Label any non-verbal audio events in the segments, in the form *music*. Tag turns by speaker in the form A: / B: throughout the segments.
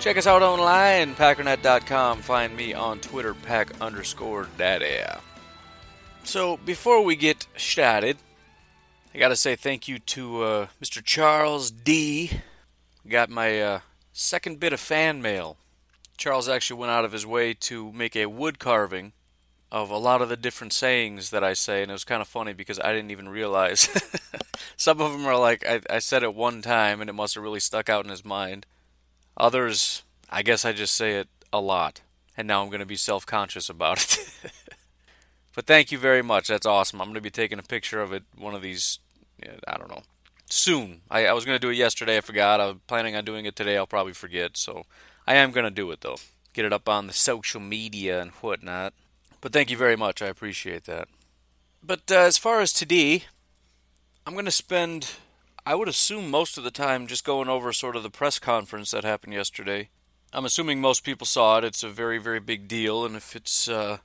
A: Check us out online, packernet.com. Find me on Twitter, pack underscore daddy. So, before we get started, I gotta say thank you to uh, Mr. Charles D. Got my uh, second bit of fan mail. Charles actually went out of his way to make a wood carving of a lot of the different sayings that I say, and it was kind of funny because I didn't even realize. *laughs* Some of them are like I, I said it one time and it must have really stuck out in his mind. Others, I guess I just say it a lot, and now I'm going to be self conscious about it. *laughs* but thank you very much. That's awesome. I'm going to be taking a picture of it one of these, I don't know, soon. I, I was going to do it yesterday. I forgot. I was planning on doing it today. I'll probably forget. So I am going to do it, though. Get it up on the social media and whatnot. But thank you very much. I appreciate that. But uh, as far as today, I'm going to spend, I would assume, most of the time just going over sort of the press conference that happened yesterday. I'm assuming most people saw it. It's a very, very big deal. And if it's uh,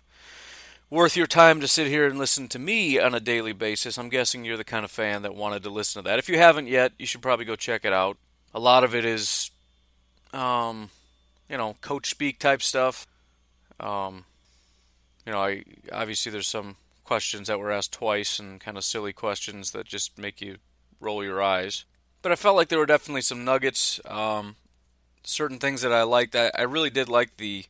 A: worth your time to sit here and listen to me on a daily basis, I'm guessing you're the kind of fan that wanted to listen to that. If you haven't yet, you should probably go check it out. A lot of it is, um, you know, coach speak type stuff. Um, you know, I obviously there's some questions that were asked twice and kind of silly questions that just make you roll your eyes. But I felt like there were definitely some nuggets, um, certain things that I liked. I, I really did like the,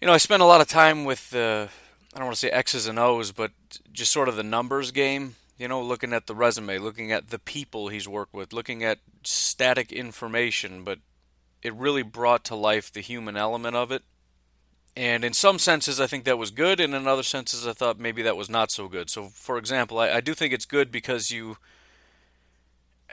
A: you know, I spent a lot of time with the, I don't want to say X's and O's, but just sort of the numbers game. You know, looking at the resume, looking at the people he's worked with, looking at static information, but it really brought to life the human element of it and in some senses, I think that was good, and in other senses, I thought maybe that was not so good. So, for example, I, I do think it's good because you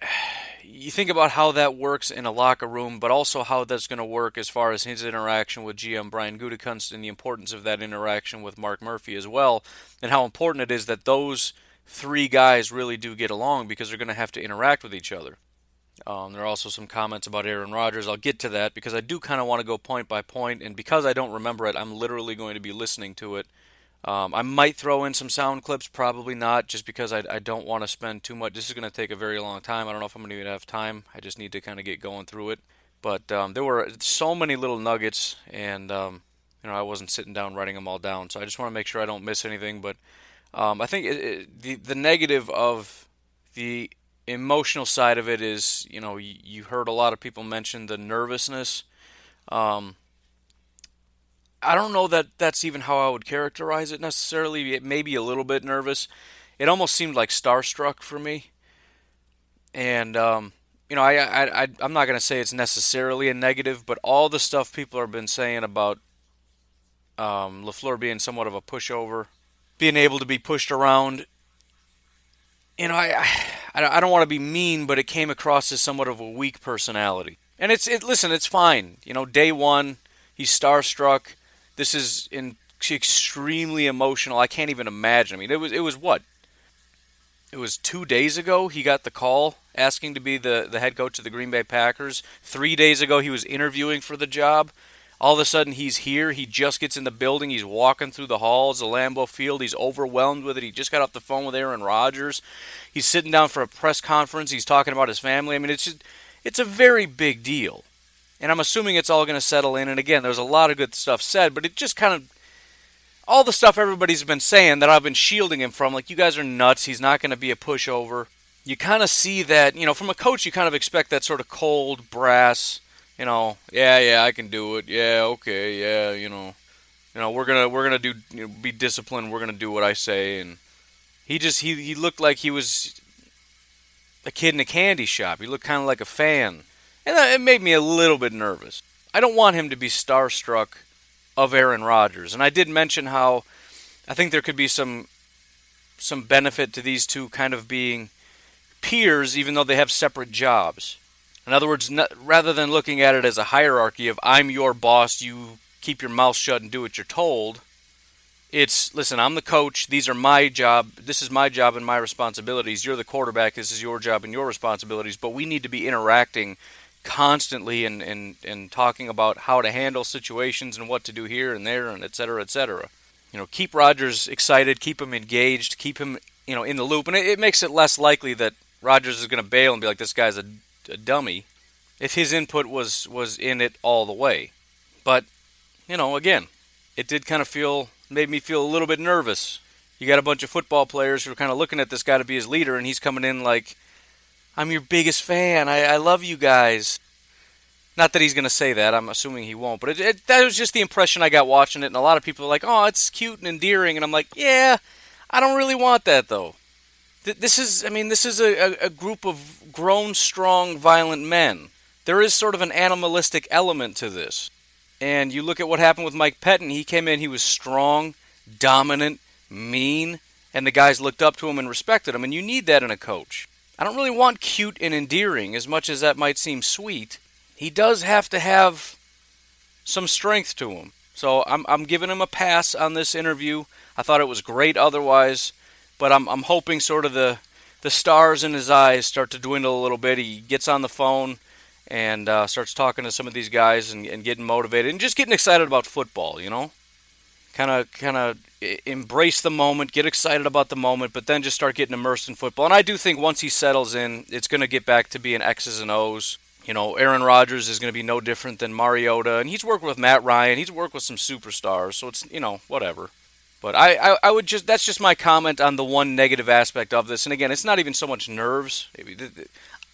A: *sighs* you think about how that works in a locker room, but also how that's going to work as far as his interaction with GM Brian Gutekunst and the importance of that interaction with Mark Murphy as well, and how important it is that those three guys really do get along because they're going to have to interact with each other. Um, there are also some comments about Aaron Rodgers. I'll get to that because I do kind of want to go point by point, and because I don't remember it, I'm literally going to be listening to it. Um, I might throw in some sound clips, probably not, just because I, I don't want to spend too much. This is going to take a very long time. I don't know if I'm going to have time. I just need to kind of get going through it. But um, there were so many little nuggets, and um, you know I wasn't sitting down writing them all down. So I just want to make sure I don't miss anything. But um, I think it, it, the the negative of the emotional side of it is, you know, you, you heard a lot of people mention the nervousness. Um, I don't know that that's even how I would characterize it necessarily. It may be a little bit nervous. It almost seemed like starstruck for me. And um, you know, I, I, I I'm not gonna say it's necessarily a negative, but all the stuff people have been saying about um, Lafleur being somewhat of a pushover, being able to be pushed around, you know, I, I, I don't want to be mean, but it came across as somewhat of a weak personality. And it's, it, listen, it's fine. You know, day one, he's starstruck. This is in, extremely emotional. I can't even imagine. I mean, it was, it was what? It was two days ago he got the call asking to be the, the head coach of the Green Bay Packers. Three days ago he was interviewing for the job. All of a sudden, he's here. He just gets in the building. He's walking through the halls of Lambeau Field. He's overwhelmed with it. He just got off the phone with Aaron Rodgers. He's sitting down for a press conference. He's talking about his family. I mean, it's just, it's a very big deal. And I'm assuming it's all going to settle in. And again, there's a lot of good stuff said, but it just kind of all the stuff everybody's been saying that I've been shielding him from, like you guys are nuts. He's not going to be a pushover. You kind of see that, you know, from a coach, you kind of expect that sort of cold, brass, you know, yeah, yeah, I can do it. Yeah, okay, yeah, you know, you know, we're gonna we're gonna do you know, be disciplined. We're gonna do what I say. And he just he he looked like he was a kid in a candy shop. He looked kind of like a fan, and uh, it made me a little bit nervous. I don't want him to be starstruck of Aaron Rodgers. And I did mention how I think there could be some some benefit to these two kind of being peers, even though they have separate jobs. In other words, rather than looking at it as a hierarchy of I'm your boss, you keep your mouth shut and do what you're told, it's listen, I'm the coach, these are my job, this is my job and my responsibilities. You're the quarterback, this is your job and your responsibilities, but we need to be interacting constantly and, and, and talking about how to handle situations and what to do here and there and et cetera, et cetera. You know, keep Rodgers excited, keep him engaged, keep him, you know, in the loop. And it, it makes it less likely that Rodgers is going to bail and be like, this guy's a, a dummy if his input was, was in it all the way. But, you know, again, it did kind of feel, made me feel a little bit nervous. You got a bunch of football players who are kind of looking at this guy to be his leader, and he's coming in like, I'm your biggest fan. I, I love you guys. Not that he's going to say that. I'm assuming he won't. But it, it, that was just the impression I got watching it. And a lot of people are like, oh, it's cute and endearing. And I'm like, yeah, I don't really want that, though. this is, I mean, this is a, a group of grown, strong, violent men. There is sort of an animalistic element to this. And you look at what happened with Mike Pettine. He came in, he was strong, dominant, mean, and the guys looked up to him and respected him. And you need that in a coach. I don't really want cute and endearing, as much as that might seem sweet. He does have to have some strength to him. So I'm, I'm giving him a pass on this interview. I thought it was great otherwise, but I'm, I'm hoping sort of the, the stars in his eyes start to dwindle a little bit. He gets on the phone and uh, starts talking to some of these guys and, and getting motivated and just getting excited about football, you know? Kind of, kind of embrace the moment, get excited about the moment, but then just start getting immersed in football. And I do think once he settles in, it's going to get back to being X's and O's. You know, Aaron Rodgers is going to be no different than Mariota, and he's worked with Matt Ryan. He's worked with some superstars, so it's you know whatever. But I, I, I would just that's just my comment on the one negative aspect of this. And again, it's not even so much nerves.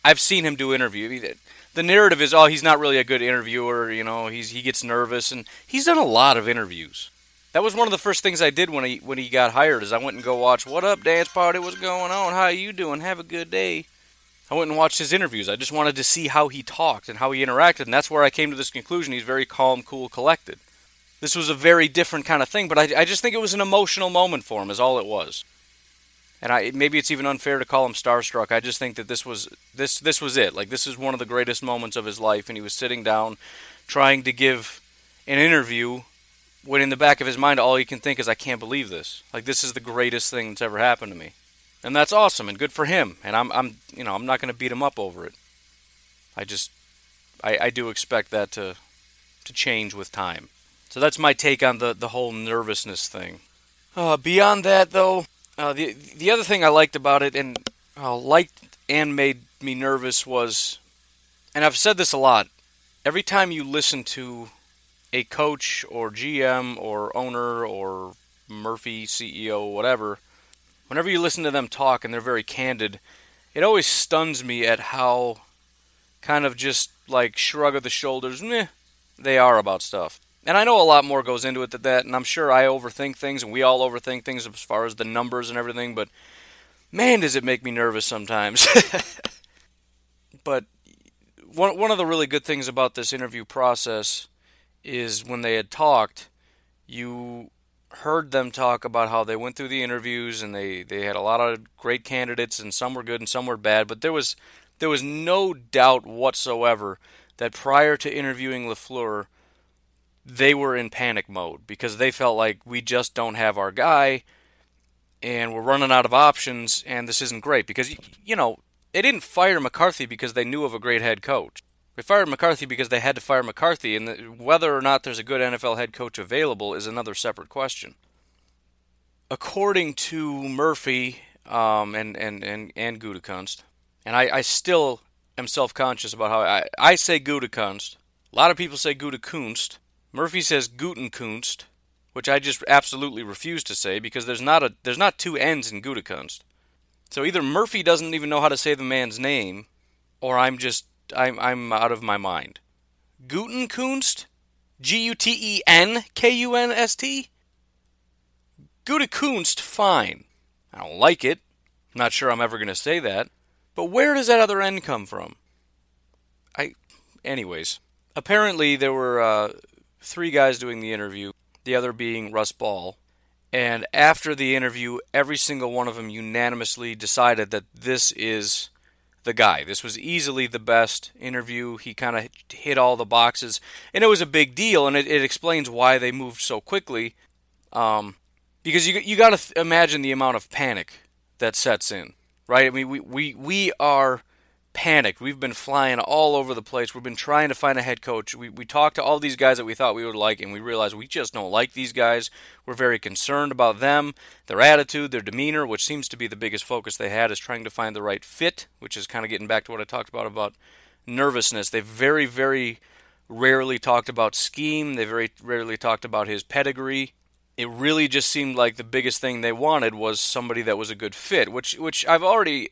A: I've seen him do interview. The narrative is, oh, he's not really a good interviewer. You know, he's he gets nervous, and he's done a lot of interviews. That was one of the first things I did when he when he got hired. Is I went and go watch what up dance party, what's going on, how you doing, have a good day. I went and watched his interviews. I just wanted to see how he talked and how he interacted, and that's where I came to this conclusion. He's very calm, cool, collected. This was a very different kind of thing, but I, I just think it was an emotional moment for him, is all it was. And I maybe it's even unfair to call him starstruck. I just think that this was this this was it. Like this is one of the greatest moments of his life, and he was sitting down, trying to give an interview when in the back of his mind all he can think is I can't believe this. Like this is the greatest thing that's ever happened to me. And that's awesome and good for him. And I'm I'm you know, I'm not going to beat him up over it. I just I I do expect that to to change with time. So that's my take on the the whole nervousness thing. Uh, beyond that though, uh, the the other thing I liked about it and uh, liked and made me nervous was and I've said this a lot. Every time you listen to a coach or GM or owner or Murphy CEO, whatever, whenever you listen to them talk and they're very candid, it always stuns me at how kind of just like shrug of the shoulders, meh, they are about stuff. And I know a lot more goes into it than that, and I'm sure I overthink things, and we all overthink things as far as the numbers and everything, but man, does it make me nervous sometimes. *laughs* but one, one of the really good things about this interview process is when they had talked, you heard them talk about how they went through the interviews and they, they had a lot of great candidates and some were good and some were bad, but there was there was no doubt whatsoever that prior to interviewing LaFleur, they were in panic mode because they felt like we just don't have our guy and we're running out of options and this isn't great because you know, they didn't fire McCarthy because they knew of a great head coach. They fired McCarthy because they had to fire McCarthy, and whether or not there's a good NFL head coach available is another separate question. According to Murphy um, and, and, and, and Gutekunst, and I, I still am self conscious about how I, I say Gutekunst. A lot of people say Gutekunst. Murphy says Gutenkunst, which I just absolutely refuse to say because there's not a there's not two N's in Gutekunst. So either Murphy doesn't even know how to say the man's name, or I'm just I'm I'm out of my mind. Gutenkunst? G U T E N K U N S T? Gutekunst, fine. I don't like it. I'm not sure I'm ever going to say that. But where does that other N come from? I. Anyways. Apparently, there were uh, three guys doing the interview, the other being Russ Ball. And after the interview, every single one of them unanimously decided that this is the guy. This was easily the best interview. He kind of hit all the boxes, and it was a big deal, and it, it explains why they moved so quickly. Um, because you you got to th- imagine the amount of panic that sets in, right? I mean, we we we are panicked. We've been flying all over the place. We've been trying to find a head coach. We, we talked to all these guys that we thought we would like, and we realized we just don't like these guys. We're very concerned about them, their attitude, their demeanor, which seems to be the biggest focus they had, is trying to find the right fit, which is kind of getting back to what I talked about about nervousness. They very, very rarely talked about scheme. They very rarely talked about his pedigree. It really just seemed like the biggest thing they wanted was somebody that was a good fit, which which I've already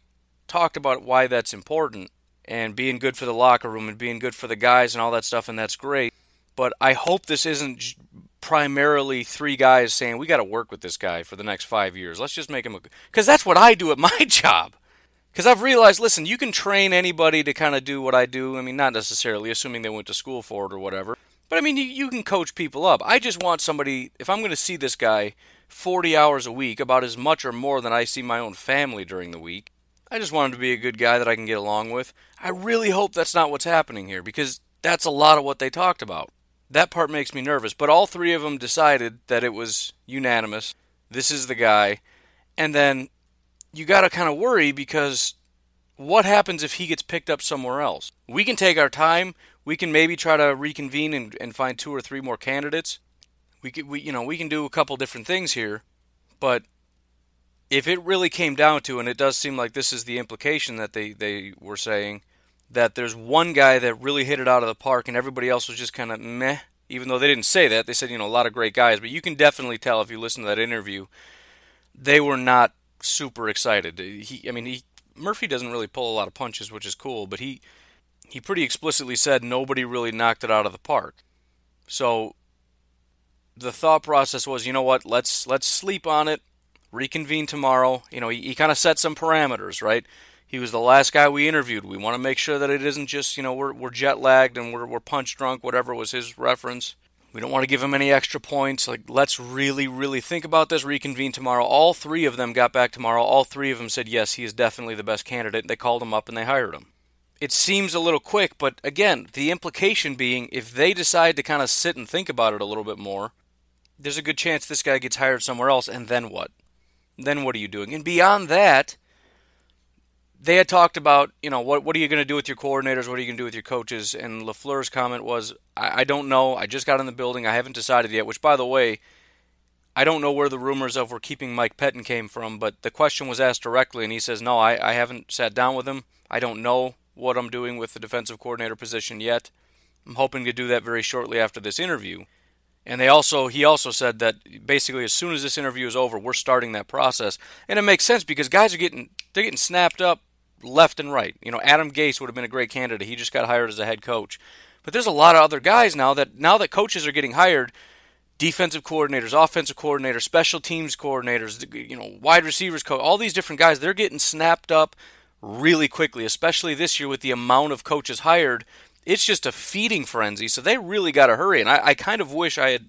A: talked about why that's important and being good for the locker room and being good for the guys and all that stuff, and that's great. But I hope this isn't primarily three guys saying we got to work with this guy for the next five years. Let's just make him a because that's what I do at my *laughs* job. Because I've realized, listen, you can train anybody to kind of do what I do. I mean, not necessarily, assuming they went to school for it or whatever. But I mean, you, you can coach people up. I just want somebody, if I'm going to see this guy 40 hours a week, about as much or more than I see my own family during the week, I just want him to be a good guy that I can get along with. I really hope that's not what's happening here because that's a lot of what they talked about. That part makes me nervous, but all three of them decided that it was unanimous. This is the guy. And then you got to kind of worry because what happens if he gets picked up somewhere else? We can take our time. We can maybe try to reconvene and, and find two or three more candidates. We could, we, you know, we can do a couple different things here, but if it really came down to, and it does seem like this is the implication that they, they were saying, that there's one guy that really hit it out of the park and everybody else was just kind of meh, even though they didn't say that. They said, you know, a lot of great guys, but you can definitely tell if you listen to that interview, they were not super excited. He, I mean, he, Murphy doesn't really pull a lot of punches, which is cool, but he, he pretty explicitly said nobody really knocked it out of the park. So the thought process was, you know what, let's let's sleep on it reconvene tomorrow. You know, he, he kind of set some parameters, right? He was the last guy we interviewed. We want to make sure that it isn't just, you know, we're, we're jet lagged and we're, we're punch drunk, whatever was his reference. We don't want to give him any extra points. Like, let's really, really think about this. Reconvene tomorrow. All three of them got back tomorrow. All three of them said, yes, he is definitely the best candidate. They called him up and they hired him. It seems a little quick, but again, the implication being if they decide to kind of sit and think about it a little bit more, there's a good chance this guy gets hired somewhere else, and then what? Then what are you doing? And beyond that, they had talked about, you know, what what are you going to do with your coordinators? What are you going to do with your coaches? And Lafleur's comment was, I, I don't know. I just got in the building. I haven't decided yet. Which, by the way, I don't know where the rumors of we're keeping Mike Pettine came from, but the question was asked directly, and he says, no, I, I haven't sat down with him. I don't know what I'm doing with the defensive coordinator position yet. I'm hoping to do that very shortly after this interview. And they also he also said that basically as soon as this interview is over, we're starting that process. And it makes sense because guys are getting they're getting snapped up left and right. You know, Adam Gase would have been a great candidate. He just got hired as a head coach. But there's a lot of other guys now that now that coaches are getting hired, defensive coordinators, offensive coordinators, special teams coordinators, you know, wide receivers coach, all these different guys, they're getting snapped up really quickly, especially this year with the amount of coaches hired it's just a feeding frenzy. So they really got to hurry. And I, I, kind of wish I had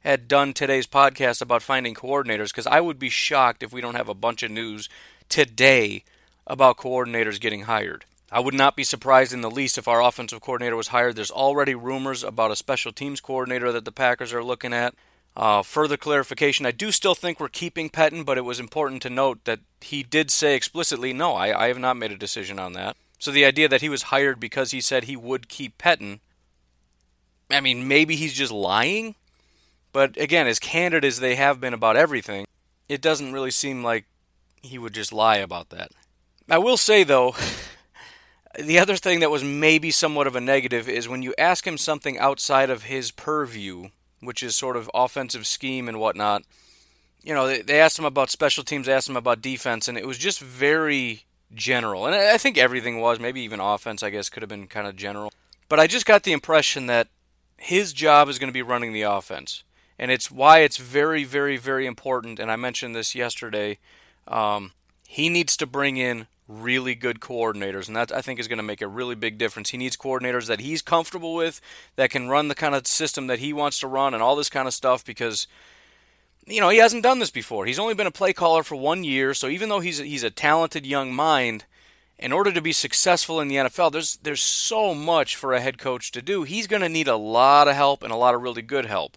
A: had done today's podcast about finding coordinators because I would be shocked if we don't have a bunch of news today about coordinators getting hired. I would not be surprised in the least if our offensive coordinator was hired. There's already rumors about a special teams coordinator that the Packers are looking at. Uh, further clarification, I do still think we're keeping Pettine, but it was important to note that he did say explicitly, no, I, I have not made a decision on that. So the idea that he was hired because he said he would keep Pettine, I mean, maybe he's just lying. But again, as candid as they have been about everything, it doesn't really seem like he would just lie about that. I will say, though, *laughs* the other thing that was maybe somewhat of a negative is when you ask him something outside of his purview, which is sort of offensive scheme and whatnot. You know, they, they asked him about special teams, they asked him about defense, and it was just very general. And I think everything was, maybe even offense, I guess, could have been kind of general. But I just got the impression that his job is going to be running the offense. And it's why it's very, very, very important. And I mentioned this yesterday. Um, he needs to bring in really good coordinators, and that I think is going to make a really big difference. He needs coordinators that he's comfortable with, that can run the kind of system that he wants to run, and all this kind of stuff. Because you know he hasn't done this before. He's only been a play caller for one year, so even though he's he's a talented young mind, in order to be successful in the NFL, there's there's so much for a head coach to do. He's going to need a lot of help and a lot of really good help.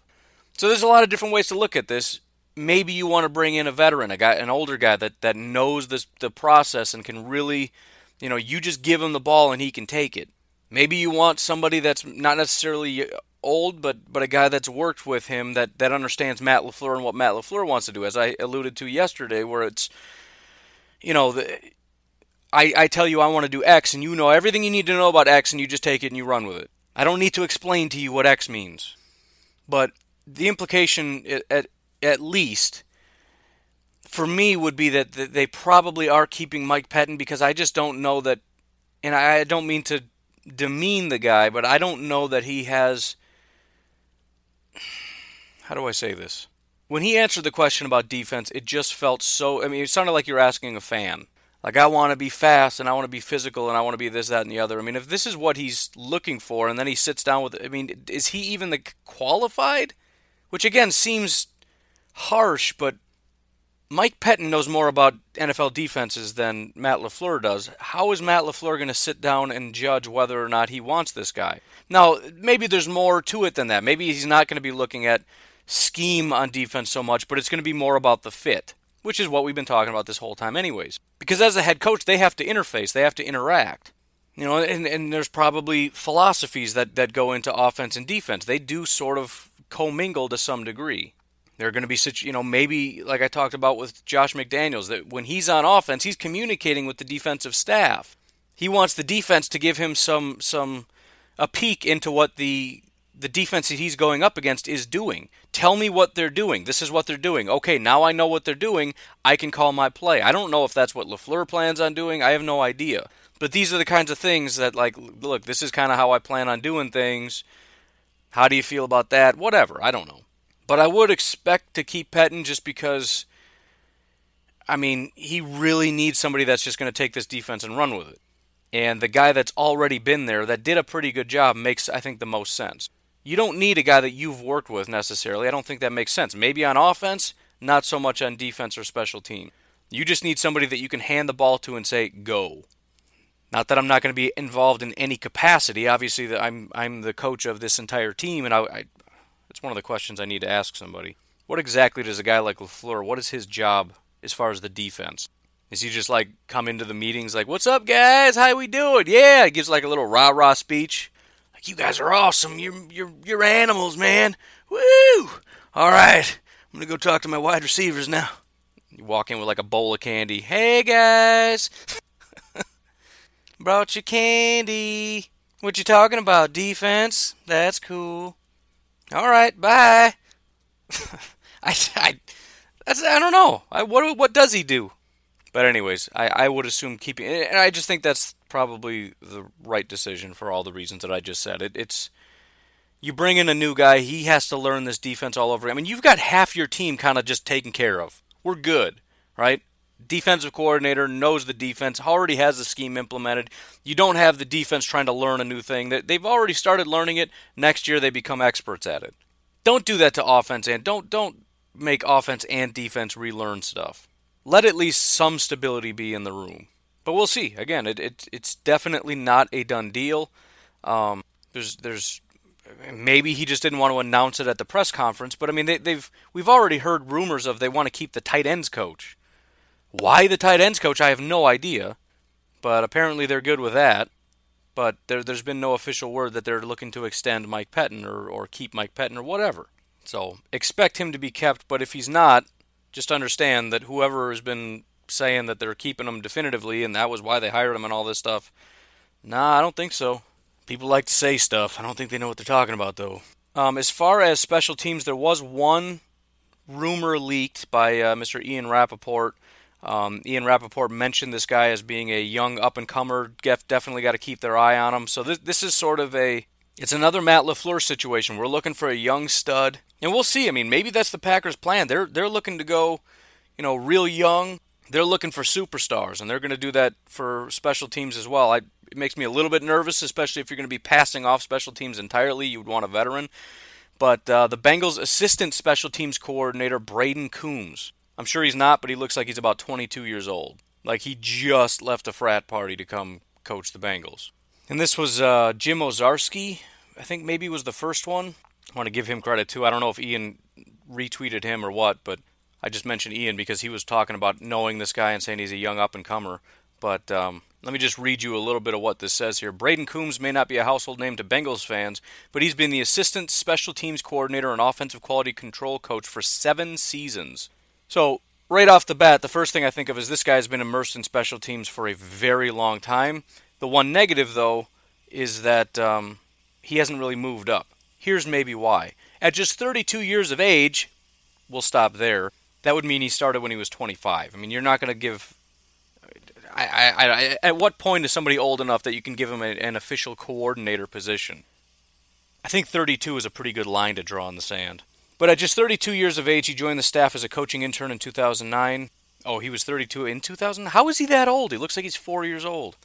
A: So there's a lot of different ways to look at this. Maybe you want to bring in a veteran, a guy, an older guy that that knows this the process and can really, you know, you just give him the ball and he can take it. Maybe you want somebody that's not necessarily old, but but a guy that's worked with him that that understands Matt Lafleur and what Matt Lafleur wants to do, as I alluded to yesterday, where it's, you know, the I, I tell you I want to do X and you know everything you need to know about X and you just take it and you run with it. I don't need to explain to you what X means. But the implication, at, at least, for me, would be that they probably are keeping Mike Pettine because I just don't know that, and I don't mean to demean the guy, but I don't know that he has. How do I say this? When he answered the question about defense, it just felt so. I mean, it sounded like you're asking a fan. Like I want to be fast and I want to be physical and I want to be this, that, and the other. I mean, if this is what he's looking for, and then he sits down with, I mean, is he even the qualified? Which again seems harsh, but Mike Pettine knows more about NFL defenses than Matt LaFleur does. How is Matt LaFleur going to sit down and judge whether or not he wants this guy? Now, maybe there's more to it than that. Maybe he's not going to be looking at scheme on defense so much, but it's going to be more about the fit which is what we've been talking about this whole time, anyways. Because as a head coach, they have to interface, they have to interact. You know, and, and there's probably philosophies that, that go into offense and defense. They do sort of commingle to some degree. There are going to be such, you know, maybe like I talked about with Josh McDaniels, that when he's on offense, he's communicating with the defensive staff. He wants the defense to give him some some a peek into what the the defense that he's going up against is doing. Tell me what they're doing. This is what they're doing. Okay, now I know what they're doing. I can call my play. I don't know if that's what LaFleur plans on doing. I have no idea. But these are the kinds of things that, like, look, this is kind of how I plan on doing things. How do you feel about that? Whatever. I don't know. But I would expect to keep Pettine just because, I mean, he really needs somebody that's just going to take this defense and run with it. And the guy that's already been there, that did a pretty good job, makes, I think, the most sense. You don't need a guy that you've worked with necessarily. I don't think that makes sense. Maybe on offense, not so much on defense or special team. You just need somebody that you can hand the ball to and say, go. Not that I'm not going to be involved in any capacity. Obviously, I'm I'm the coach of this entire team, and I, I, it's one of the questions I need to ask somebody. What exactly does a guy like Lafleur? What is his job as far as the defense? Is he just like come into the meetings like, "What's up, guys? How we doing?" Yeah, he gives like a little rah rah speech you guys are awesome. You're you're you're animals, man. Woo! All right, I'm gonna go talk to my wide receivers now. You walk in with like a bowl of candy. Hey guys, *laughs* brought you candy. What you talking about? Defense? That's cool. All right, bye. *laughs* I, I, that's I don't know. I, what what does he do? But anyways, I, I would assume keeping, and I just think that's probably the right decision for all the reasons that I just said. It, it's you bring in a new guy, he has to learn this defense all over. I mean, you've got half your team kind of just taken care of. We're good, right? Defensive coordinator knows the defense, already has the scheme implemented. You don't have the defense trying to learn a new thing. They've already started learning it. Next year they become experts at it. Don't do that to offense and don't don't make offense and defense relearn stuff let at least some stability be in the room. But we'll see. Again, it, it it's definitely not a done deal. Um, there's there's maybe he just didn't want to announce it at the press conference. But I mean, they, they've we've already heard rumors of they want to keep the tight ends coach. Why the tight ends coach? I have no idea. But apparently they're good with that. But there, there's been no official word that they're looking to extend Mike Pettine or, or keep Mike Pettine or whatever. So expect him to be kept. But if he's not, just understand that whoever has been saying that they're keeping him definitively and that was why they hired him and all this stuff, nah, I don't think so. People like to say stuff. I don't think they know what they're talking about, though. Um, as far as special teams, there was one rumor leaked by uh, Mr. Ian Rapoport Um, Ian Rapoport mentioned this guy as being a young up and comer. Definitely got to keep their eye on him. So this this is sort of a it's another Matt LaFleur situation. We're looking for a young stud, and we'll see. I mean, maybe that's the Packers' plan. They're they're looking to go, you know, real young. They're looking for superstars, and they're going to do that for special teams as well. I, it makes me a little bit nervous, especially if you're going to be passing off special teams entirely. You would want a veteran. But uh, the Bengals' assistant special teams coordinator, Brayden Coombs, I'm sure he's not, but he looks like he's about 22 years old. Like he just left a frat party to come coach the Bengals. And this was uh, Jim Owczarski. I think maybe was the first one. I want to give him credit too. I don't know if Ian retweeted him or what, but I just mentioned Ian because he was talking about knowing this guy and saying he's a young up and comer. But um, let me just read you a little bit of what this says here. Brayden Coombs may not be a household name to Bengals fans, but he's been the assistant special teams coordinator and offensive quality control coach for seven seasons. So, right off the bat, the first thing I think of is this guy's been immersed in special teams for a very long time. The one negative, though, is that um, he hasn't really moved up. Here's maybe why. At just 32 years of age, we'll stop there. That would mean he started when he was 25. I mean, you're not going to give I, I, I, at what point is somebody old enough that you can give him a, an official coordinator position? I think 32 is a pretty good line to draw in the sand. But at just 32 years of age, he joined the staff as a coaching intern in 2009. Oh, he was 32 in 2000? How is he that old? He looks like he's four years old.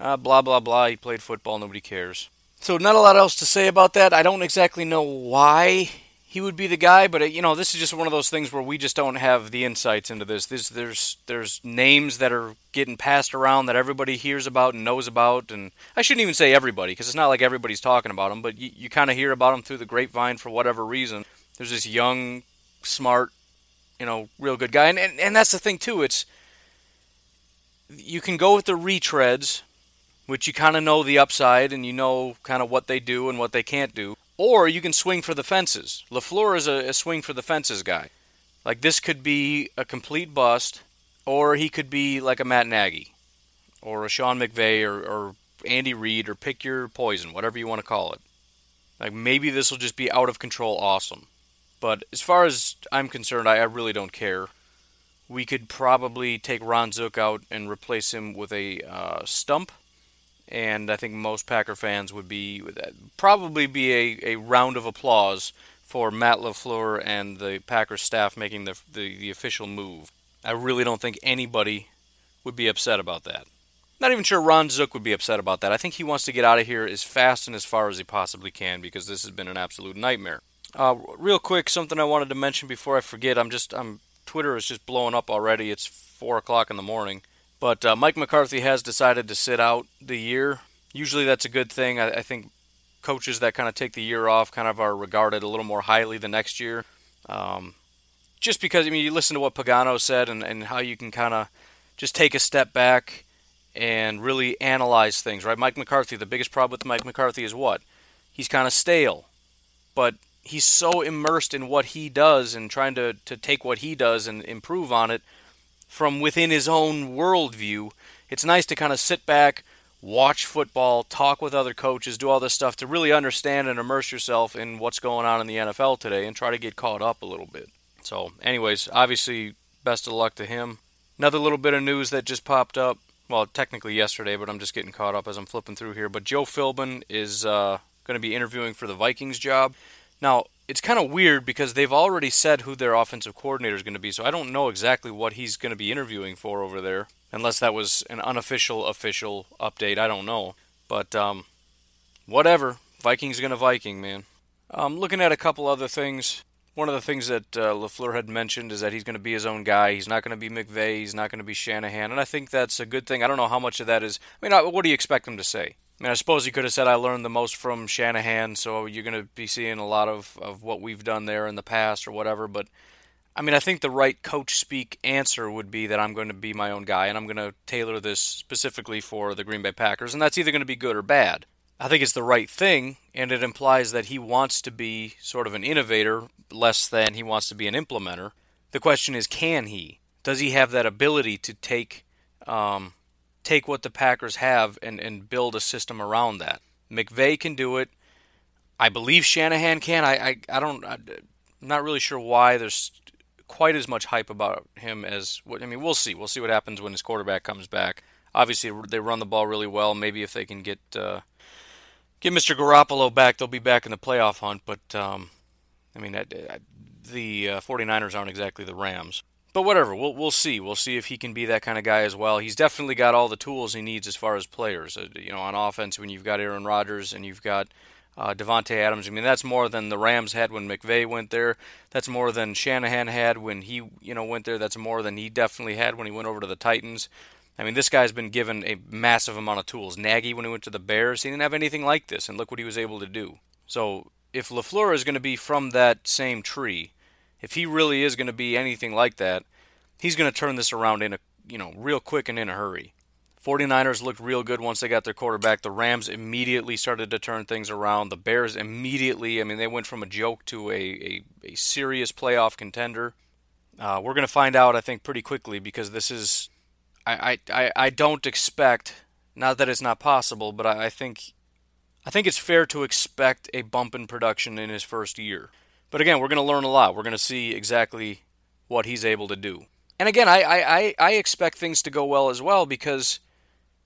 A: Uh, blah, blah, blah. He played football. Nobody cares. So, not a lot else to say about that. I don't exactly know why he would be the guy. But uh, you know, this is just one of those things where we just don't have the insights into this. There's there's there's names that are getting passed around that everybody hears about and knows about, and I shouldn't even say everybody because it's not like everybody's talking about them, but you, you kind of hear about them through the grapevine for whatever reason. There's this young, smart, you know, real good guy, and and, and that's the thing too. It's you can go with the retreads, which you kind of know the upside and you know kind of what they do and what they can't do or you can swing for the fences. LaFleur is a, a swing for the fences guy. Like this could be a complete bust, or he could be like a Matt Nagy, or a Sean McVay, or, or Andy Reid, or pick your poison, whatever you want to call it. Like maybe this will just be out of control awesome. But as far as I'm concerned, I, I really don't care. We could probably take Ron Zook out and replace him with a uh, stump and I think most Packer fans would be probably be a, a round of applause for Matt LaFleur and the Packers staff making the, the, the official move. I really don't think anybody would be upset about that. Not even sure Ron Zook would be upset about that. I think he wants to get out of here as fast and as far as he possibly can because this has been an absolute nightmare. Uh, real quick, something I wanted to mention before I forget. I'm just I'm Twitter is just blowing up already. It's four o'clock in the morning. But uh, Mike McCarthy has decided to sit out the year. Usually that's a good thing. I, I, think coaches that kind of take the year off kind of are regarded a little more highly the next year. Um, just because, I mean, you listen to what Pagano said and, and how you can kind of just take a step back and really analyze things, right? Mike McCarthy, the biggest problem with Mike McCarthy is what? He's kind of stale. But he's so immersed in what he does and trying to, to take what he does and improve on it – from within his own worldview. It's nice to kind of sit back, watch football, talk with other coaches, do all this stuff to really understand and immerse yourself in what's going on in the NFL today and try to get caught up a little bit. So, anyways, obviously, best of luck to him. Another little bit of news that just popped up. Well, technically yesterday, but I'm just getting caught up as I'm flipping through here. But Joe Philbin is uh, going to be interviewing for the Vikings job. Now, it's kind of weird because they've already said who their offensive coordinator is going to be, so I don't know exactly what he's going to be interviewing for over there, unless that was an unofficial official update. I don't know, but um, whatever. Vikings going to Viking, man. Um, looking at a couple other things. One of the things that uh, Lafleur had mentioned is that he's going to be his own guy. He's not going to be McVay. He's not going to be Shanahan, and I think that's a good thing. I don't know how much of that is. I mean, what do you expect him to say? I mean, I suppose you could have said I learned the most from Shanahan, so you're going to be seeing a lot of, of what we've done there in the past or whatever. But I mean, I think the right coach speak answer would be that I'm going to be my own guy and I'm going to tailor this specifically for the Green Bay Packers, and that's either going to be good or bad. I think it's the right thing, and it implies that he wants to be sort of an innovator less than he wants to be an implementer. The question is, can he? Does he have that ability to take um, take what the Packers have and, and build a system around that. McVay can do it. I believe Shanahan can. I I, I don't. I'm not really sure why there's quite as much hype about him as what I mean. We'll see. We'll see what happens when his quarterback comes back. Obviously, they run the ball really well. Maybe if they can get uh, get Mr. Garoppolo back, they'll be back in the playoff hunt. But um, I mean, the uh, 49ers aren't exactly the Rams. But whatever, we'll we'll see. We'll see if he can be that kind of guy as well. He's definitely got all the tools he needs as far as players. Uh, you know, on offense, when you've got Aaron Rodgers and you've got uh, Davante Adams. I mean, that's more than the Rams had when McVay went there. That's more than Shanahan had when he, you know, went there. That's more than he definitely had when he went over to the Titans. I mean, this guy's been given a massive amount of tools. Nagy, when he went to the Bears, he didn't have anything like this, and look what he was able to do. So, if LaFleur is going to be from that same tree, if he really is going to be anything like that, he's going to turn this around in a, you know, real quick and in a hurry. 49ers looked real good once they got their quarterback. The Rams immediately started to turn things around. The Bears immediately, I mean, they went from a joke to a, a, a serious playoff contender. Uh, we're going to find out, I think, pretty quickly because this is I, I, I don't expect, not that it's not possible, but I, I think I think it's fair to expect a bump in production in his first year. But again, we're going to learn a lot. We're going to see exactly what he's able to do. And again, I, I, I expect things to go well as well because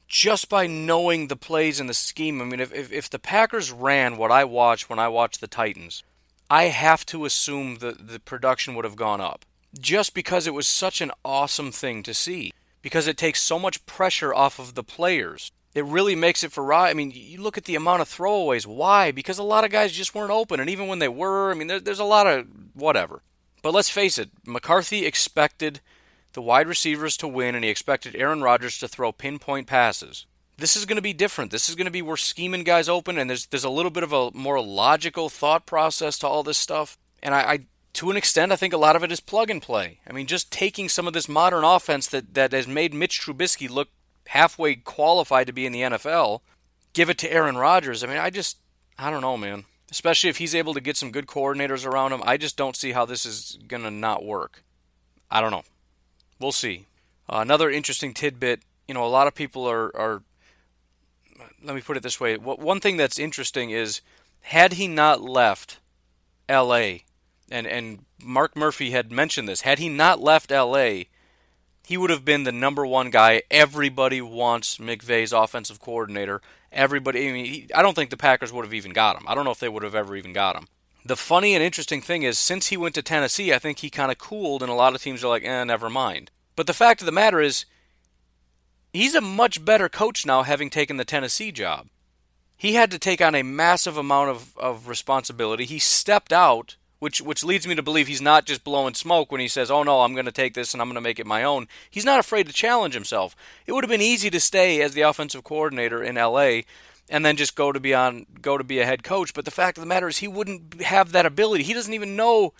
A: just by knowing the plays and the scheme, I mean, if, if, if the Packers ran what I watched when I watched the Titans, I have to assume that the production would have gone up. Just because it was such an awesome thing to see because it takes so much pressure off of the players. It really makes it for Rod. I mean, you look at the amount of throwaways. Why? Because a lot of guys just weren't open, and even when they were, I mean, there, there's a lot of whatever. But let's face it, McCarthy expected the wide receivers to win, and he expected Aaron Rodgers to throw pinpoint passes. This is going to be different. This is going to be we're scheming guys open, and there's there's a little bit of a more logical thought process to all this stuff. And I, I to an extent, I think a lot of it is plug and play. I mean, just taking some of this modern offense that, that has made Mitch Trubisky look halfway qualified to be in the NFL, give it to Aaron Rodgers. I mean, I just, I don't know, man. Especially if he's able to get some good coordinators around him, I just don't see how this is going to not work. I don't know. We'll see. Uh, another interesting tidbit you know, a lot of people are, are let me put it this way. One thing that's interesting is had he not left LA and and Mark Murphy had mentioned this. Had he not left L.A., he would have been the number one guy. Everybody wants McVay's offensive coordinator. Everybody. I mean, he, I don't think the Packers would have even got him. I don't know if they would have ever even got him. The funny and interesting thing is, since he went to Tennessee, I think he kind of cooled, and a lot of teams are like, "eh, never mind." But the fact of the matter is, he's a much better coach now, having taken the Tennessee job. He had to take on a massive amount of, of responsibility. He stepped out which which leads me to believe he's not just blowing smoke when he says, "Oh no, I'm going to take this and I'm going to make it my own." He's not afraid to challenge himself. It would have been easy to stay as the offensive coordinator in LA and then just go to be on go to be a head coach, but the fact of the matter is he wouldn't have that ability. He doesn't even know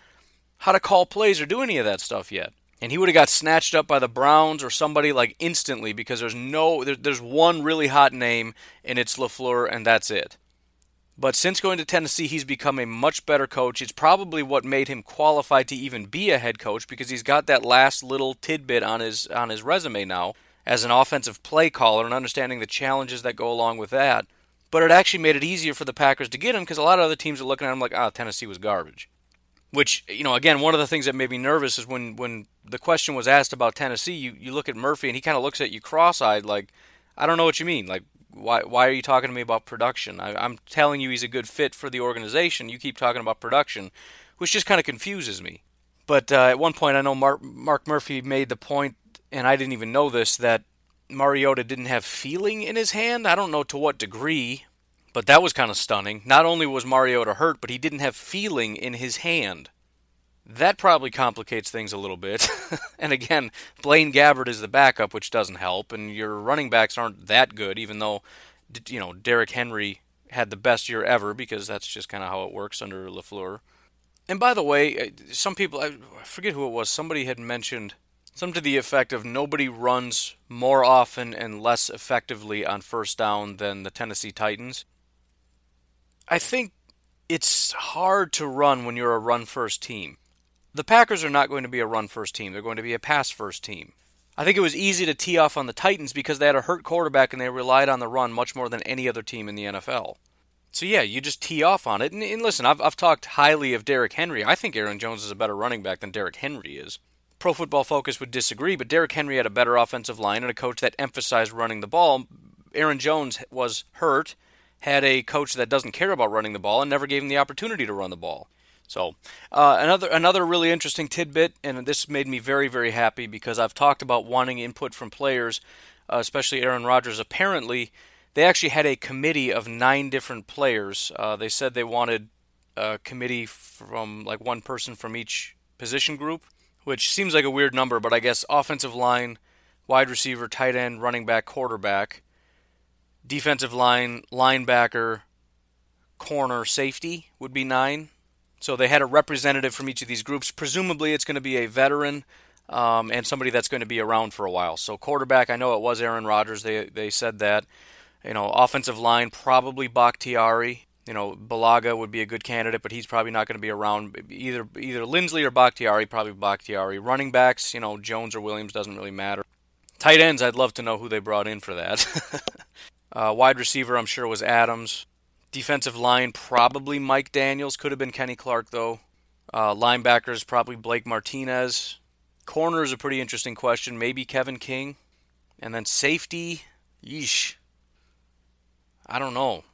A: how to call plays or do any of that stuff yet. And he would have got snatched up by the Browns or somebody like instantly because there's no there, there's one really hot name and it's LaFleur and that's it. But since going to Tennessee, he's become a much better coach. It's probably what made him qualified to even be a head coach because he's got that last little tidbit on his on his resume now as an offensive play caller and understanding the challenges that go along with that. But it actually made it easier for the Packers to get him because a lot of other teams are looking at him like, "Ah, oh, Tennessee was garbage." Which you know, again, one of the things that made me nervous is when when the question was asked about Tennessee, you you look at Murphy and he kind of looks at you cross-eyed like, "I don't know what you mean." Like, why why are you talking to me about production? I, am telling you he's a good fit for the organization. You keep talking about production, which just kind of confuses me. But uh, at one point, I know Mark, Mark Murphy made the point, and I didn't even know this, that Mariota didn't have feeling in his hand. I don't know to what degree, but that was kind of stunning. Not only was Mariota hurt, but he didn't have feeling in his hand. That probably complicates things a little bit. *laughs* and again, Blaine Gabbert is the backup, which doesn't help, and your running backs aren't that good, even though you know Derrick Henry had the best year ever because that's just kind of how it works under LaFleur. And by the way, uh, some people I forget who it was. Somebody had mentioned something to the effect of nobody runs more often and less effectively on first down than the Tennessee Titans. I think it's hard to run when you're a run first team the Packers are not going to be a run first team. They're going to be a pass first team. I think it was easy to tee off on the Titans because they had a hurt quarterback and they relied on the run much more than any other team in the NFL. So yeah, you just tee off on it. And, and listen, I've, I've talked highly of Derrick Henry. I think Aaron Jones is a better running back than Derrick Henry is. Pro Football Focus would disagree, but Derrick Henry had a better offensive line and a coach that emphasized running the ball. Aaron Jones was hurt, had a coach that doesn't care about running the ball, and never gave him the opportunity to run the ball. So uh, another another really interesting tidbit, and this made me very very happy because I've talked about wanting input from players, uh, especially Aaron Rodgers. Apparently, they actually had a committee of nine different players. Uh, they said they wanted a committee from like one person from each position group, which seems like a weird number, but I guess offensive line, wide receiver, tight end, running back, quarterback, defensive line, linebacker, corner, safety would be nine. So they had a representative from each of these groups. Presumably, it's going to be a veteran um, and somebody that's going to be around for a while. So quarterback, I know it was Aaron Rodgers. They they said that. You know, offensive line probably Bakhtiari. You know, Bulaga would be a good candidate, but he's probably not going to be around. Either either Linsley or Bakhtiari, probably Bakhtiari. Running backs, you know, Jones or Williams doesn't really matter. Tight ends, I'd love to know who they brought in for that. *laughs* uh, wide receiver, I'm sure was Adams. Defensive line, probably Mike Daniels. Could have been Kenny Clark though. Uh, linebackers, probably Blake Martinez. Corner is a pretty interesting question. Maybe Kevin King. And then safety, yeesh. I don't know.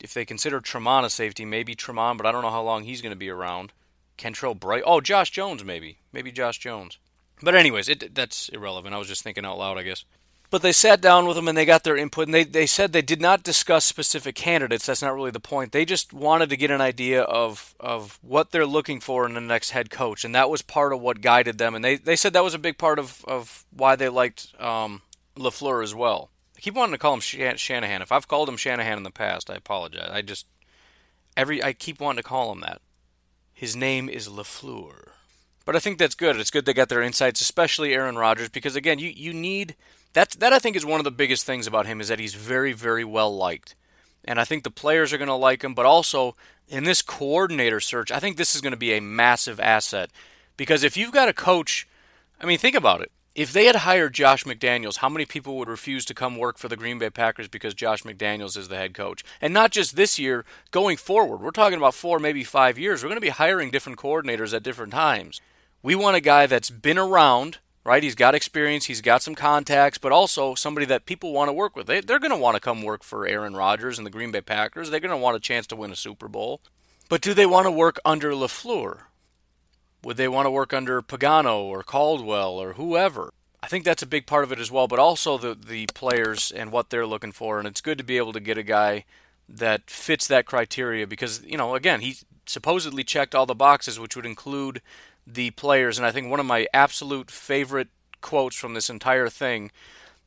A: If they consider Tramon a safety, maybe Tramon, but I don't know how long he's going to be around. Kentrell Brice. Oh, Josh Jones, maybe. Maybe Josh Jones. But anyways, it, that's irrelevant. I was just thinking out loud, I guess. But they sat down with them and they got their input, and they, they said they did not discuss specific candidates. That's not really the point. They just wanted to get an idea of, of what they're looking for in the next head coach, and that was part of what guided them. And they, they said that was a big part of, of why they liked um, LaFleur as well I keep wanting to call him Shanahan. If I've called him Shanahan in the past, I apologize. I just every I keep wanting to call him that. His name is Lafleur. But I think that's good. It's good they got their insights, especially Aaron Rodgers, because again, you you need that's that I think is one of the biggest things about him is that he's very very well liked. And I think the players are going to like him, but also in this coordinator search, I think this is going to be a massive asset because if you've got a coach, I mean, think about it if they had hired Josh McDaniels, how many people would refuse to come work for the Green Bay Packers because Josh McDaniels is the head coach? And not just this year, going forward. We're talking about four, maybe five years. We're going to be hiring different coordinators at different times. We want a guy that's been around, right? He's got experience, he's got some contacts, but also somebody that people want to work with. They, are going to want to come work for Aaron Rodgers and the Green Bay Packers. They're going to want a chance to win a Super Bowl. But do they want to work under LaFleur? Would they want to work under Pagano or Caldwell or whoever? I think that's a big part of it as well, but also the the players and what they're looking for, and it's good to be able to get a guy that fits that criteria because you know again he supposedly checked all the boxes, which would include the players, and I think one of my absolute favorite quotes from this entire thing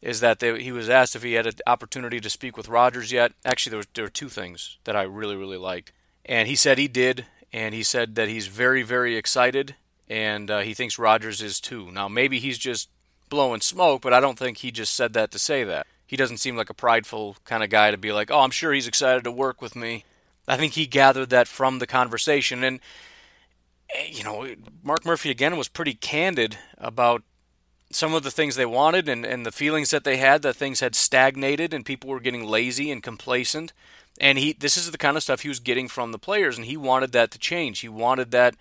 A: is that they, he was asked if he had an opportunity to speak with Rodgers yet. Actually, there, was, there were two things that I really really liked, and he said he did, and he said that he's very very excited and uh, he thinks Rodgers is too. Now maybe he's just blowing smoke, but I don't think he just said that to say that. He doesn't seem like a prideful kind of guy to be like, "Oh, I'm sure he's excited to work with me." I think he gathered that from the conversation and Eh, you know, Mark Murphy again was pretty candid about some of the things they wanted and, and the feelings that they had that things had stagnated and people were getting lazy and complacent. And he this is the kind of stuff he was getting from the players and he wanted that to change. He wanted that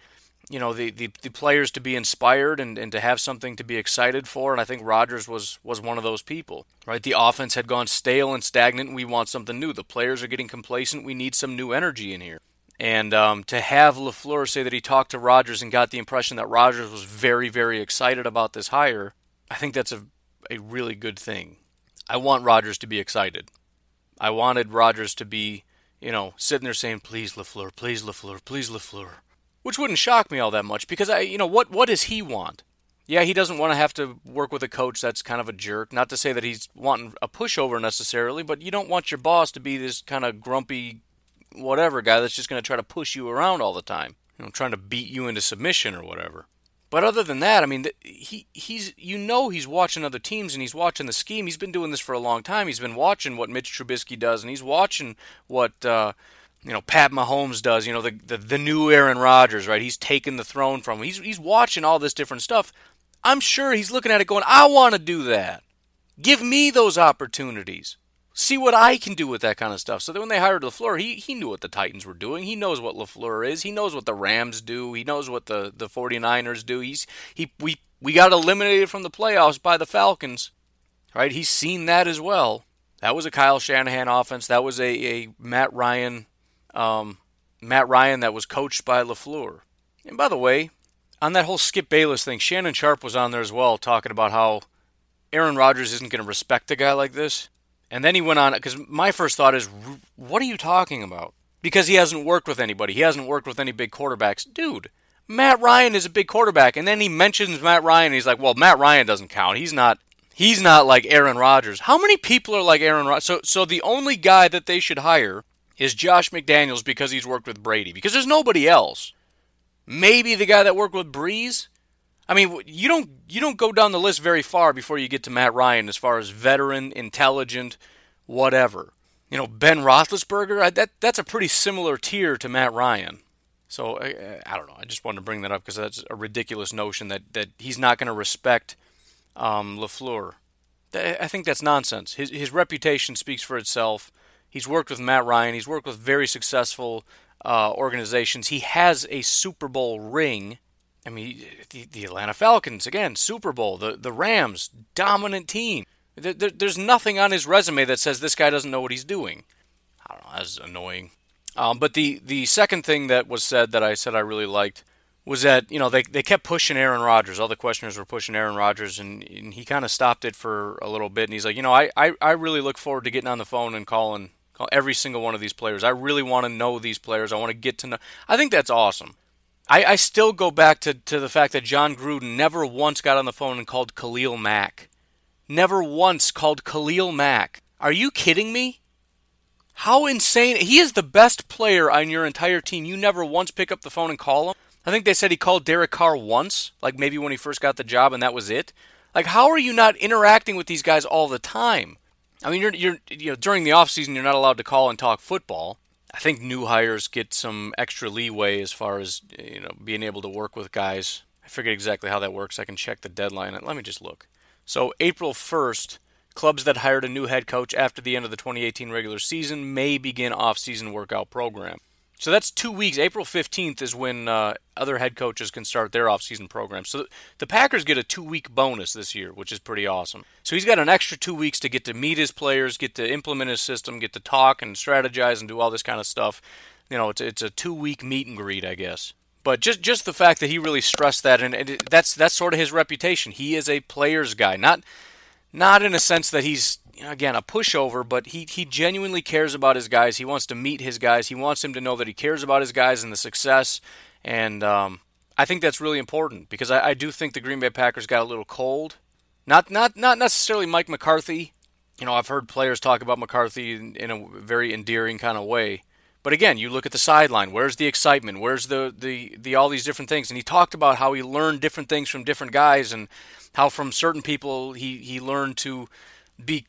A: you know the, the, the, players to be inspired and, and to have something to be excited for and I think Rodgers was was one of those people right the offense had gone stale and stagnant and we want something new the players are getting complacent we need some new energy in here and um, to have LaFleur say that he talked to Rodgers and got the impression that Rodgers was very very excited about this hire I think that's a, a really good thing I want Rodgers to be excited I wanted Rodgers to be you know sitting there saying please LaFleur please LaFleur please LaFleur which wouldn't shock me all that much because I, you know, what what does he want? Yeah, he doesn't want to have to work with a coach that's kind of a jerk. Not to say that he's wanting a pushover necessarily, but you don't want your boss to be this kind of grumpy, whatever guy that's just going to try to push you around all the time, you know, trying to beat you into submission or whatever. But other than that, I mean, he he's you know he's watching other teams and he's watching the scheme. He's been doing this for a long time. He's been watching what Mitch Trubisky does, and he's watching what uh, you know Pat Mahomes does. You know the, the the new Aaron Rodgers, right? He's taken the throne from him. He's he's watching all this different stuff. I'm sure he's looking at it going, I want to do that. Give me those opportunities. See what I can do with that kind of stuff. So then when they hired LaFleur, he, he knew what the Titans were doing. He knows what LaFleur is. He knows what the Rams do. He knows what the, the 49ers do. He's he we we got eliminated from the playoffs by the Falcons. Right? He's seen that as well. That was a Kyle Shanahan offense. That was a, a Matt Ryan um, Matt Ryan that was coached by LaFleur. And by the way, on that whole Skip Bayless thing, Shannon Sharpe was on there as well, talking about how Aaron Rodgers isn't going to respect a guy like this. And then he went on, because my first thought is, what are you talking about? Because he hasn't worked with anybody. He hasn't worked with any big quarterbacks. Dude, Matt Ryan is a big quarterback. And then he mentions Matt Ryan. And he's like, well, Matt Ryan doesn't count. He's not. He's not like Aaron Rodgers. How many people are like Aaron Rodgers? So, so the only guy that they should hire is Josh McDaniels because he's worked with Brady. Because there's nobody else. Maybe the guy that worked with Brees. I mean, you don't you don't go down the list very far before you get to Matt Ryan as far as veteran, intelligent, whatever. You know, Ben Roethlisberger. That that's a pretty similar tier to Matt Ryan. So I, I don't know. I just wanted to bring that up because that's a ridiculous notion that that he's not going to respect um, Lafleur. I think that's nonsense. His his reputation speaks for itself. He's worked with Matt Ryan. He's worked with very successful uh, organizations. He has a Super Bowl ring. I mean, the, the, Atlanta Falcons again, Super Bowl. The the Rams, dominant team. There, there, there's nothing on his resume that says this guy doesn't know what he's doing. I don't know. That's annoying. Um, but the the second thing that was said that I said I really liked was that you know they they kept pushing Aaron Rodgers. All the questioners were pushing Aaron Rodgers, and, and he kind of stopped it for a little bit. And he's like, you know, I, I I really look forward to getting on the phone and calling Call every single one of these players. I really want to know these players. I want to get to know. I think that's awesome. I, I still go back to, to the fact that Jon Gruden never once got on the phone and called Khalil Mack. Never once called Khalil Mack. Are you kidding me? How insane. He is the best player on your entire team. You never once pick up the phone and call him. I think they said he called Derek Carr once, like maybe when he first got the job, and that was it. Like, how are you not interacting with these guys all the time? I mean, you're you're you know during the off season you're not allowed to call and talk football. I think new hires get some extra leeway as far as you know being able to work with guys. I forget exactly how that works. I can check the deadline. Let me just look. So April 1st, clubs that hired a new head coach after the end of the 2018 regular season may begin off-season workout program. So that's two weeks. April 15th is when uh, other head coaches can start their offseason program. So the Packers get a two week bonus this year, which is pretty awesome. So he's got an extra two weeks to get to meet his players, get to implement his system, get to talk and strategize and do all this kind of stuff. You know, it's, it's a two week meet and greet, I guess. But just just the fact that he really stressed that, and it, that's that's sort of his reputation. He is a players guy, not not in a sense that he's again a pushover, but he he genuinely cares about his guys. He wants to meet his guys. He wants them to know that he cares about his guys and the success. And um, I think that's really important because I, I do think the Green Bay Packers got a little cold. Not not not necessarily Mike McCarthy. You know, I've heard players talk about McCarthy in, in a very endearing kind of way. But again, you look at the sideline. Where's the excitement? Where's the, the, the all these different things? And he talked about how he learned different things from different guys, and how from certain people he, he learned to be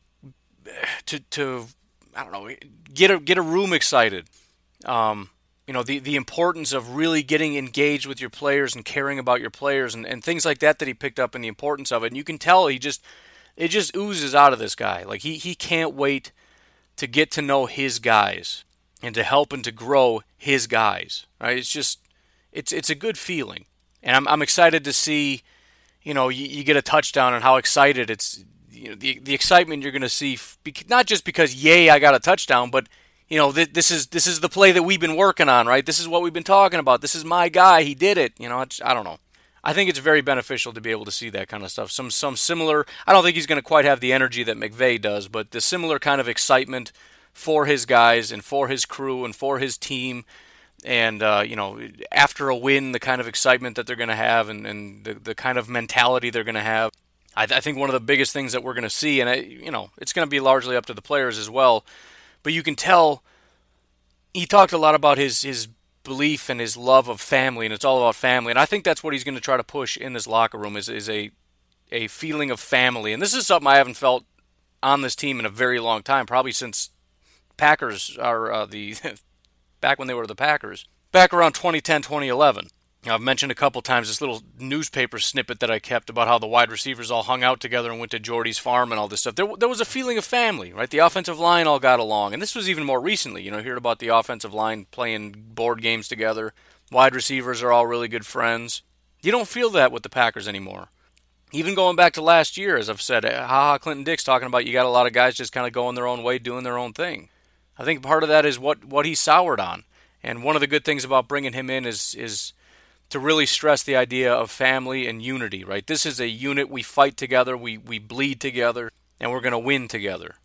A: to to I don't know get a get a room excited. Um, you know the the importance of really getting engaged with your players and caring about your players and, and things like that that he picked up and the importance of it. And you can tell he just it just oozes out of this guy. Like he he can't wait to get to know his guys and to help and to grow his guys. Right? It's just it's it's a good feeling, and I'm I'm excited to see. You know, you, you get a touchdown and how excited it's you know the the excitement you're going to see not just because yay I got a touchdown, but you know th- this is this is the play that we've been working on, right? This is what we've been talking about. This is my guy. He did it. You know, I don't know. I think it's very beneficial to be able to see that kind of stuff. Some some similar. I don't think he's going to quite have the energy that McVay does, but the similar kind of excitement for his guys and for his crew and for his team. And uh, you know, after a win, the kind of excitement that they're going to have, and, and the, the kind of mentality they're going to have. I, th- I think one of the biggest things that we're going to see, and I, you know, it's going to be largely up to the players as well, but you can tell he talked a lot about his his belief and his love of family, and it's all about family, and I think that's what he's going to try to push in this locker room is is a a feeling of family, and this is something I haven't felt on this team in a very long time, probably since Packers are uh, the *laughs* back when they were the Packers, back around 2010, 2011. I've mentioned a couple times this little newspaper snippet that I kept about how the wide receivers all hung out together and went to Jordy's farm and all this stuff. There, there was a feeling of family, right? The offensive line all got along, and this was even more recently. You know, hear about the offensive line playing board games together. Wide receivers are all really good friends. You don't feel that with the Packers anymore. Even going back to last year, as I've said, eh, haha, Clinton Dix talking about you got a lot of guys just kind of going their own way, doing their own thing. I think part of that is what what he soured on, and one of the good things about bringing him in is is to really stress the idea of family and unity, right? This is a unit. We fight together, we, we bleed together, and we're going to win together.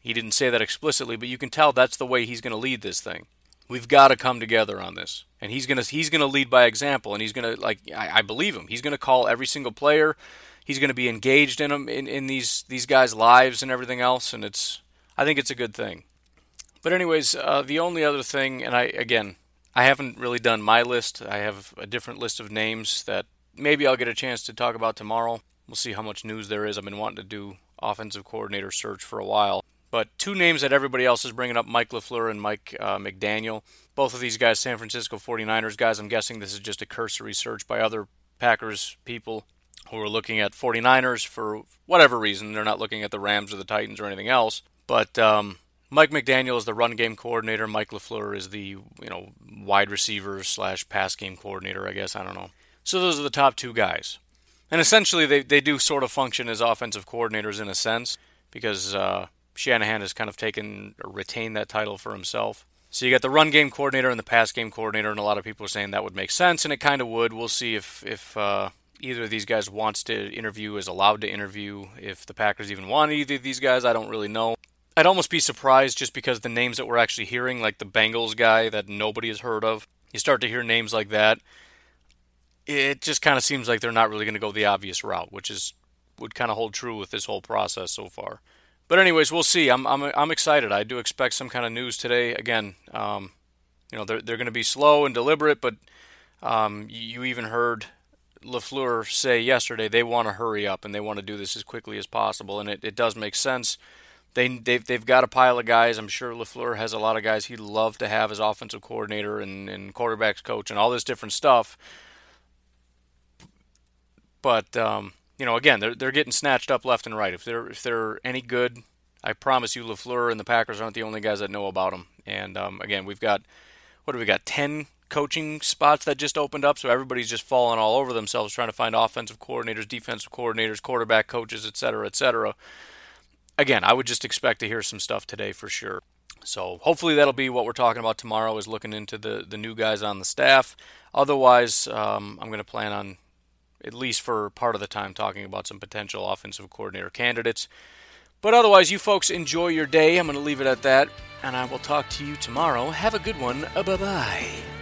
A: He didn't say that explicitly, but you can tell that's the way he's going to lead this thing. We've got to come together on this, and he's gonna he's gonna lead by example, and he's gonna like I, I believe him. He's gonna call every single player. He's gonna be engaged in them in, in these these guys' lives and everything else, and it's I think it's a good thing. But anyways, uh, the only other thing, and I again I haven't really done my list. I have a different list of names that maybe I'll get a chance to talk about tomorrow. We'll see how much news there is. I've been wanting to do offensive coordinator search for a while. But two names that everybody else is bringing up Mike LaFleur and Mike uh, McDaniel. Both of these guys, San Francisco 49ers guys. I'm guessing this is just a cursory search by other Packers people who are looking at 49ers for whatever reason. They're not looking at the Rams or the Titans or anything else. But um, Mike McDaniel is the run game coordinator. Mike LaFleur is the you know wide receiver slash pass game coordinator. I guess I don't know. So those are the top two guys, and essentially they they do sort of function as offensive coordinators in a sense because uh, Shanahan has kind of taken or retained that title for himself. So you got the run game coordinator and the pass game coordinator, and a lot of people are saying that would make sense, and it kind of would. We'll see if if uh, either of these guys wants to interview, is allowed to interview. If the Packers even want either of these guys, I don't really know. I'd almost be surprised just because the names that we're actually hearing, like the Bengals guy that nobody has heard of, you start to hear names like that. It just kind of seems like they're not really going to go the obvious route, which is would kind of hold true with this whole process so far. But anyways, we'll see. I'm I'm I'm excited. I do expect some kind of news today. Again, um, you know they're they're going to be slow and deliberate, but um, you even heard Lafleur say yesterday they want to hurry up and they want to do this as quickly as possible, and it, it does make sense they they've they've got a pile of guys. I'm sure Lafleur has a lot of guys he'd love to have as offensive coordinator and, and quarterbacks coach and all this different stuff. But um, you know, again, they're they're getting snatched up left and right. If they're if they're any good, I promise you, Lafleur and the Packers aren't the only guys that know about them. And um, again, we've got what do we got? Ten coaching spots that just opened up, so everybody's just falling all over themselves trying to find offensive coordinators, defensive coordinators, quarterback coaches, et cetera, et cetera again, I would just expect to hear some stuff today for sure. So hopefully that'll be what we're talking about tomorrow is looking into the, the new guys on the staff. Otherwise, um, I'm going to plan on, at least for part of the time, talking about some potential offensive coordinator candidates. But otherwise, you folks enjoy your day. I'm going to leave it at that. And I will talk to you tomorrow. Have a good one. Bye bye.